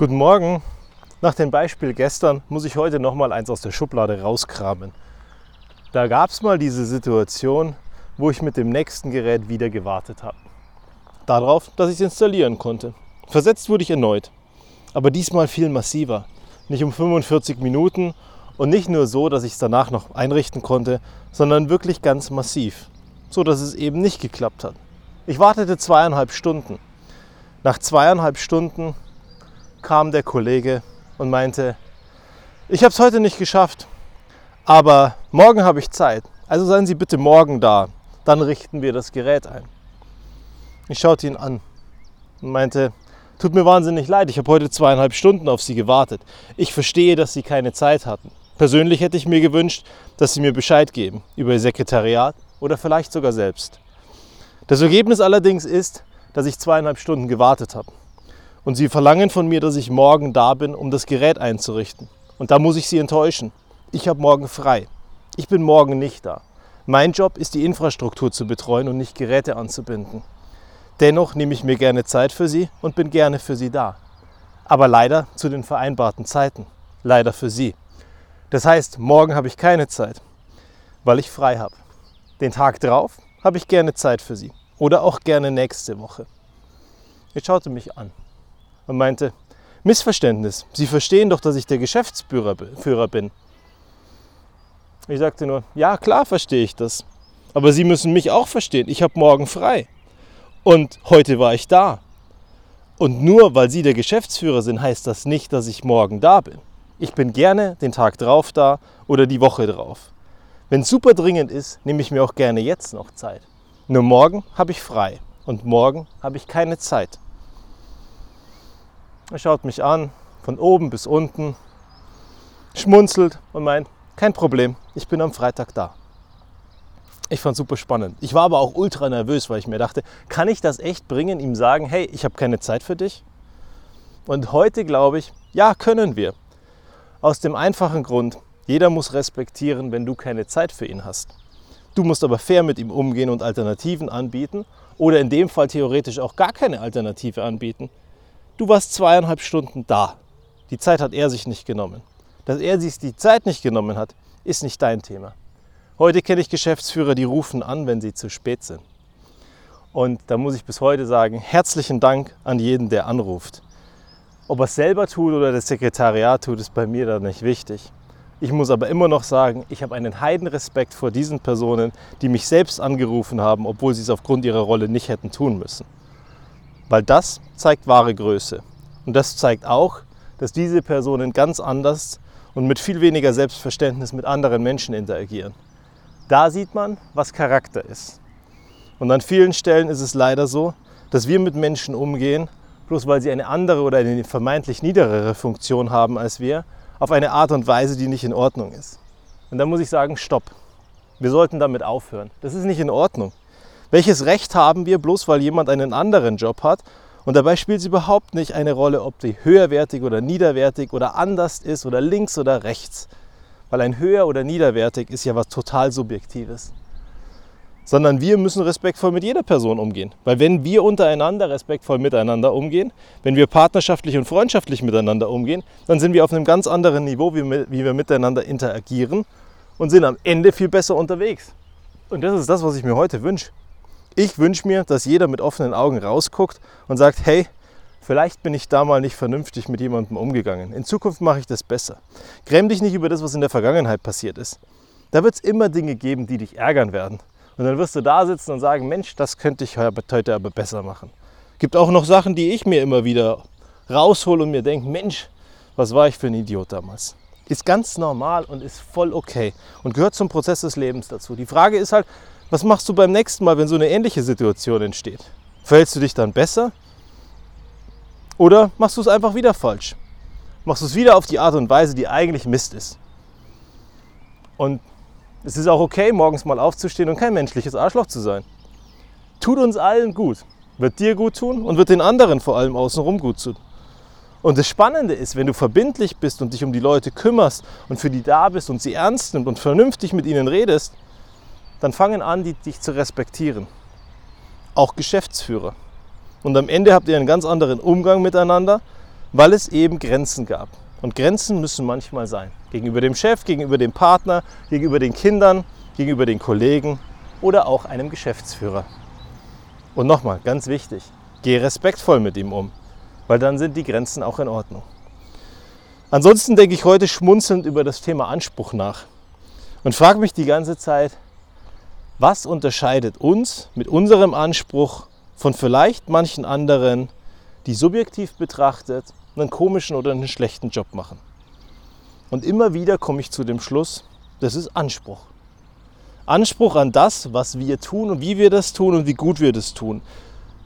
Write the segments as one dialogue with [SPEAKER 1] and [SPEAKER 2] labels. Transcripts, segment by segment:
[SPEAKER 1] Guten Morgen. Nach dem Beispiel gestern muss ich heute noch mal eins aus der Schublade rauskramen. Da gab es mal diese Situation, wo ich mit dem nächsten Gerät wieder gewartet habe. Darauf, dass ich es installieren konnte. Versetzt wurde ich erneut. Aber diesmal viel massiver. Nicht um 45 Minuten und nicht nur so, dass ich es danach noch einrichten konnte, sondern wirklich ganz massiv. So dass es eben nicht geklappt hat. Ich wartete zweieinhalb Stunden. Nach zweieinhalb Stunden kam der Kollege und meinte, ich habe es heute nicht geschafft, aber morgen habe ich Zeit. Also seien Sie bitte morgen da, dann richten wir das Gerät ein. Ich schaute ihn an und meinte, tut mir wahnsinnig leid, ich habe heute zweieinhalb Stunden auf Sie gewartet. Ich verstehe, dass Sie keine Zeit hatten. Persönlich hätte ich mir gewünscht, dass Sie mir Bescheid geben über Ihr Sekretariat oder vielleicht sogar selbst. Das Ergebnis allerdings ist, dass ich zweieinhalb Stunden gewartet habe. Und sie verlangen von mir, dass ich morgen da bin, um das Gerät einzurichten. Und da muss ich sie enttäuschen. Ich habe morgen frei. Ich bin morgen nicht da. Mein Job ist die Infrastruktur zu betreuen und nicht Geräte anzubinden. Dennoch nehme ich mir gerne Zeit für Sie und bin gerne für Sie da. Aber leider zu den vereinbarten Zeiten. Leider für Sie. Das heißt, morgen habe ich keine Zeit, weil ich frei habe. Den Tag drauf habe ich gerne Zeit für Sie. Oder auch gerne nächste Woche. Er schaute mich an und meinte, Missverständnis, Sie verstehen doch, dass ich der Geschäftsführer bin. Ich sagte nur, ja klar verstehe ich das. Aber Sie müssen mich auch verstehen. Ich habe morgen frei. Und heute war ich da. Und nur weil Sie der Geschäftsführer sind, heißt das nicht, dass ich morgen da bin. Ich bin gerne den Tag drauf da oder die Woche drauf. Wenn es super dringend ist, nehme ich mir auch gerne jetzt noch Zeit. Nur morgen habe ich frei und morgen habe ich keine Zeit. Er schaut mich an, von oben bis unten, schmunzelt und meint, kein Problem, ich bin am Freitag da. Ich fand super spannend. Ich war aber auch ultra nervös, weil ich mir dachte, kann ich das echt bringen, ihm sagen, hey, ich habe keine Zeit für dich? Und heute glaube ich, ja, können wir. Aus dem einfachen Grund, jeder muss respektieren, wenn du keine Zeit für ihn hast. Du musst aber fair mit ihm umgehen und Alternativen anbieten oder in dem Fall theoretisch auch gar keine Alternative anbieten. Du warst zweieinhalb Stunden da. Die Zeit hat er sich nicht genommen. Dass er sich die Zeit nicht genommen hat, ist nicht dein Thema. Heute kenne ich Geschäftsführer, die rufen an, wenn sie zu spät sind. Und da muss ich bis heute sagen, herzlichen Dank an jeden, der anruft. Ob er es selber tut oder das Sekretariat tut, ist bei mir da nicht wichtig. Ich muss aber immer noch sagen, ich habe einen Heidenrespekt vor diesen Personen, die mich selbst angerufen haben, obwohl sie es aufgrund ihrer Rolle nicht hätten tun müssen. Weil das zeigt wahre Größe. Und das zeigt auch, dass diese Personen ganz anders und mit viel weniger Selbstverständnis mit anderen Menschen interagieren. Da sieht man, was Charakter ist. Und an vielen Stellen ist es leider so, dass wir mit Menschen umgehen, bloß weil sie eine andere oder eine vermeintlich niederere Funktion haben als wir, auf eine Art und Weise, die nicht in Ordnung ist. Und da muss ich sagen, stopp. Wir sollten damit aufhören. Das ist nicht in Ordnung. Welches Recht haben wir, bloß weil jemand einen anderen Job hat? Und dabei spielt es überhaupt nicht eine Rolle, ob die höherwertig oder niederwertig oder anders ist oder links oder rechts. Weil ein höher oder niederwertig ist ja was total Subjektives. Sondern wir müssen respektvoll mit jeder Person umgehen. Weil wenn wir untereinander respektvoll miteinander umgehen, wenn wir partnerschaftlich und freundschaftlich miteinander umgehen, dann sind wir auf einem ganz anderen Niveau, wie wir miteinander interagieren und sind am Ende viel besser unterwegs. Und das ist das, was ich mir heute wünsche. Ich wünsche mir, dass jeder mit offenen Augen rausguckt und sagt, hey, vielleicht bin ich da mal nicht vernünftig mit jemandem umgegangen. In Zukunft mache ich das besser. Gräm dich nicht über das, was in der Vergangenheit passiert ist. Da wird es immer Dinge geben, die dich ärgern werden. Und dann wirst du da sitzen und sagen, Mensch, das könnte ich heute aber besser machen. Gibt auch noch Sachen, die ich mir immer wieder raushole und mir denke, Mensch, was war ich für ein Idiot damals. Ist ganz normal und ist voll okay und gehört zum Prozess des Lebens dazu. Die Frage ist halt, was machst du beim nächsten Mal, wenn so eine ähnliche Situation entsteht? Verhältst du dich dann besser? Oder machst du es einfach wieder falsch? Machst du es wieder auf die Art und Weise, die eigentlich Mist ist? Und es ist auch okay, morgens mal aufzustehen und kein menschliches Arschloch zu sein. Tut uns allen gut. Wird dir gut tun und wird den anderen vor allem außenrum gut tun. Und das Spannende ist, wenn du verbindlich bist und dich um die Leute kümmerst und für die da bist und sie ernst nimmst und vernünftig mit ihnen redest, dann fangen an, die dich zu respektieren. Auch Geschäftsführer. Und am Ende habt ihr einen ganz anderen Umgang miteinander, weil es eben Grenzen gab. Und Grenzen müssen manchmal sein. Gegenüber dem Chef, gegenüber dem Partner, gegenüber den Kindern, gegenüber den Kollegen oder auch einem Geschäftsführer. Und nochmal, ganz wichtig, geh respektvoll mit ihm um, weil dann sind die Grenzen auch in Ordnung. Ansonsten denke ich heute schmunzelnd über das Thema Anspruch nach und frage mich die ganze Zeit, was unterscheidet uns mit unserem Anspruch von vielleicht manchen anderen, die subjektiv betrachtet einen komischen oder einen schlechten Job machen. Und immer wieder komme ich zu dem Schluss, das ist Anspruch. Anspruch an das, was wir tun und wie wir das tun und wie gut wir das tun.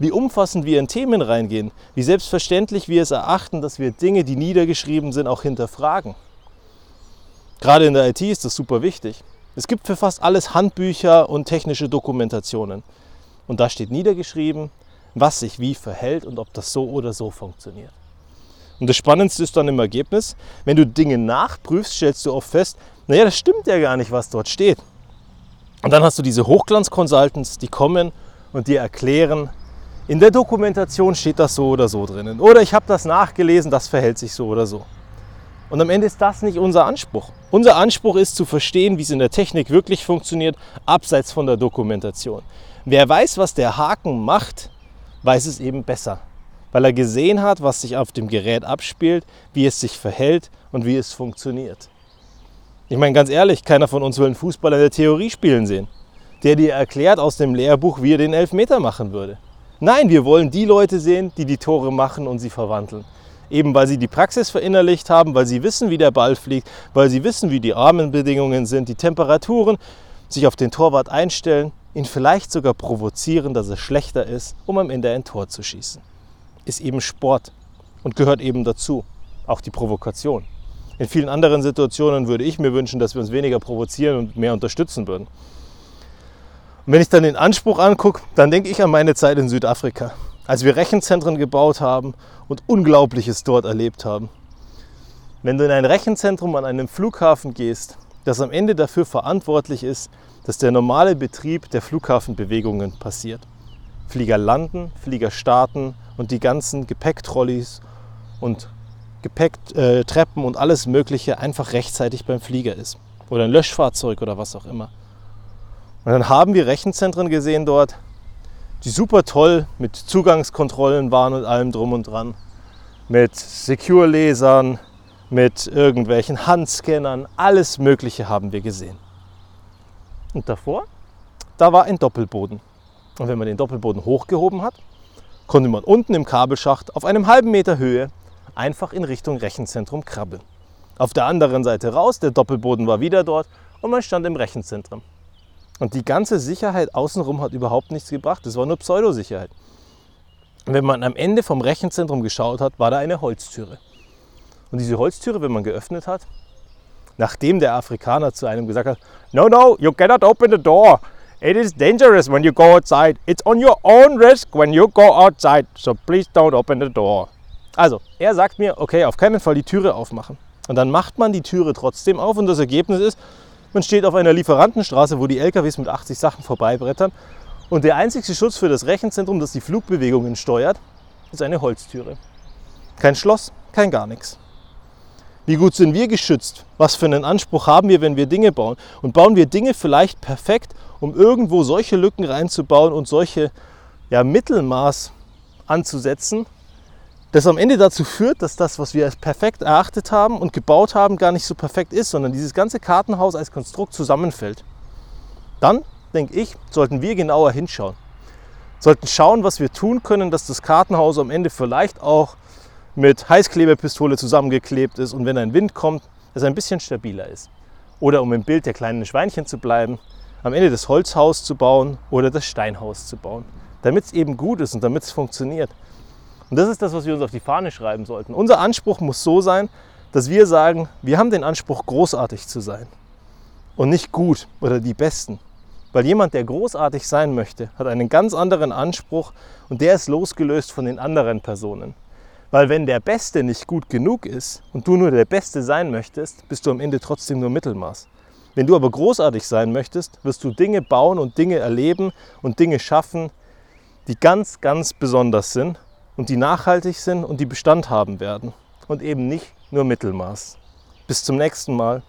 [SPEAKER 1] Wie umfassend wir in Themen reingehen, wie selbstverständlich wir es erachten, dass wir Dinge, die niedergeschrieben sind, auch hinterfragen. Gerade in der IT ist das super wichtig. Es gibt für fast alles Handbücher und technische Dokumentationen. Und da steht niedergeschrieben, was sich wie verhält und ob das so oder so funktioniert. Und das Spannendste ist dann im Ergebnis, wenn du Dinge nachprüfst, stellst du oft fest, naja, das stimmt ja gar nicht, was dort steht. Und dann hast du diese Hochglanz-Consultants, die kommen und dir erklären, in der Dokumentation steht das so oder so drinnen. Oder ich habe das nachgelesen, das verhält sich so oder so. Und am Ende ist das nicht unser Anspruch. Unser Anspruch ist zu verstehen, wie es in der Technik wirklich funktioniert, abseits von der Dokumentation. Wer weiß, was der Haken macht, weiß es eben besser, weil er gesehen hat, was sich auf dem Gerät abspielt, wie es sich verhält und wie es funktioniert. Ich meine ganz ehrlich, keiner von uns will einen Fußballer in der Theorie spielen sehen, der dir erklärt aus dem Lehrbuch, wie er den Elfmeter machen würde. Nein, wir wollen die Leute sehen, die die Tore machen und sie verwandeln. Eben weil sie die Praxis verinnerlicht haben, weil sie wissen, wie der Ball fliegt, weil sie wissen, wie die Rahmenbedingungen sind, die Temperaturen, sich auf den Torwart einstellen, ihn vielleicht sogar provozieren, dass er schlechter ist, um am Ende ein Tor zu schießen. Ist eben Sport und gehört eben dazu, auch die Provokation. In vielen anderen Situationen würde ich mir wünschen, dass wir uns weniger provozieren und mehr unterstützen würden. Und wenn ich dann den Anspruch angucke, dann denke ich an meine Zeit in Südafrika, als wir Rechenzentren gebaut haben und Unglaubliches dort erlebt haben. Wenn du in ein Rechenzentrum an einem Flughafen gehst, das am Ende dafür verantwortlich ist, dass der normale Betrieb der Flughafenbewegungen passiert. Flieger landen, Flieger starten und die ganzen Gepäcktrolleys und Gepäcktreppen äh, und alles Mögliche einfach rechtzeitig beim Flieger ist. Oder ein Löschfahrzeug oder was auch immer. Und dann haben wir Rechenzentren gesehen dort, die super toll mit Zugangskontrollen waren und allem drum und dran. Mit Secure-Lesern, mit irgendwelchen Handscannern, alles Mögliche haben wir gesehen. Und davor, da war ein Doppelboden. Und wenn man den Doppelboden hochgehoben hat, konnte man unten im Kabelschacht auf einem halben Meter Höhe einfach in Richtung Rechenzentrum krabbeln. Auf der anderen Seite raus, der Doppelboden war wieder dort und man stand im Rechenzentrum. Und die ganze Sicherheit außenrum hat überhaupt nichts gebracht. Das war nur Pseudosicherheit. Wenn man am Ende vom Rechenzentrum geschaut hat, war da eine Holztüre. Und diese Holztüre, wenn man geöffnet hat, nachdem der Afrikaner zu einem gesagt hat, no, no, you cannot open the door. It is dangerous when you go outside. It's on your own risk when you go outside. So please don't open the door. Also, er sagt mir, okay, auf keinen Fall die Türe aufmachen. Und dann macht man die Türe trotzdem auf und das Ergebnis ist, man steht auf einer Lieferantenstraße, wo die LKWs mit 80 Sachen vorbeibrettern und der einzige Schutz für das Rechenzentrum, das die Flugbewegungen steuert, ist eine Holztüre. Kein Schloss, kein gar nichts. Wie gut sind wir geschützt? Was für einen Anspruch haben wir, wenn wir Dinge bauen? Und bauen wir Dinge vielleicht perfekt, um irgendwo solche Lücken reinzubauen und solche ja, Mittelmaß anzusetzen, das am Ende dazu führt, dass das, was wir als perfekt erachtet haben und gebaut haben, gar nicht so perfekt ist, sondern dieses ganze Kartenhaus als Konstrukt zusammenfällt. Dann, denke ich, sollten wir genauer hinschauen. Sollten schauen, was wir tun können, dass das Kartenhaus am Ende vielleicht auch mit Heißklebepistole zusammengeklebt ist und wenn ein Wind kommt, es ein bisschen stabiler ist. Oder um im Bild der kleinen Schweinchen zu bleiben, am Ende das Holzhaus zu bauen oder das Steinhaus zu bauen, damit es eben gut ist und damit es funktioniert. Und das ist das, was wir uns auf die Fahne schreiben sollten. Unser Anspruch muss so sein, dass wir sagen, wir haben den Anspruch, großartig zu sein und nicht gut oder die Besten. Weil jemand, der großartig sein möchte, hat einen ganz anderen Anspruch und der ist losgelöst von den anderen Personen. Weil wenn der Beste nicht gut genug ist und du nur der Beste sein möchtest, bist du am Ende trotzdem nur Mittelmaß. Wenn du aber großartig sein möchtest, wirst du Dinge bauen und Dinge erleben und Dinge schaffen, die ganz, ganz besonders sind und die nachhaltig sind und die Bestand haben werden. und eben nicht nur Mittelmaß. Bis zum nächsten Mal.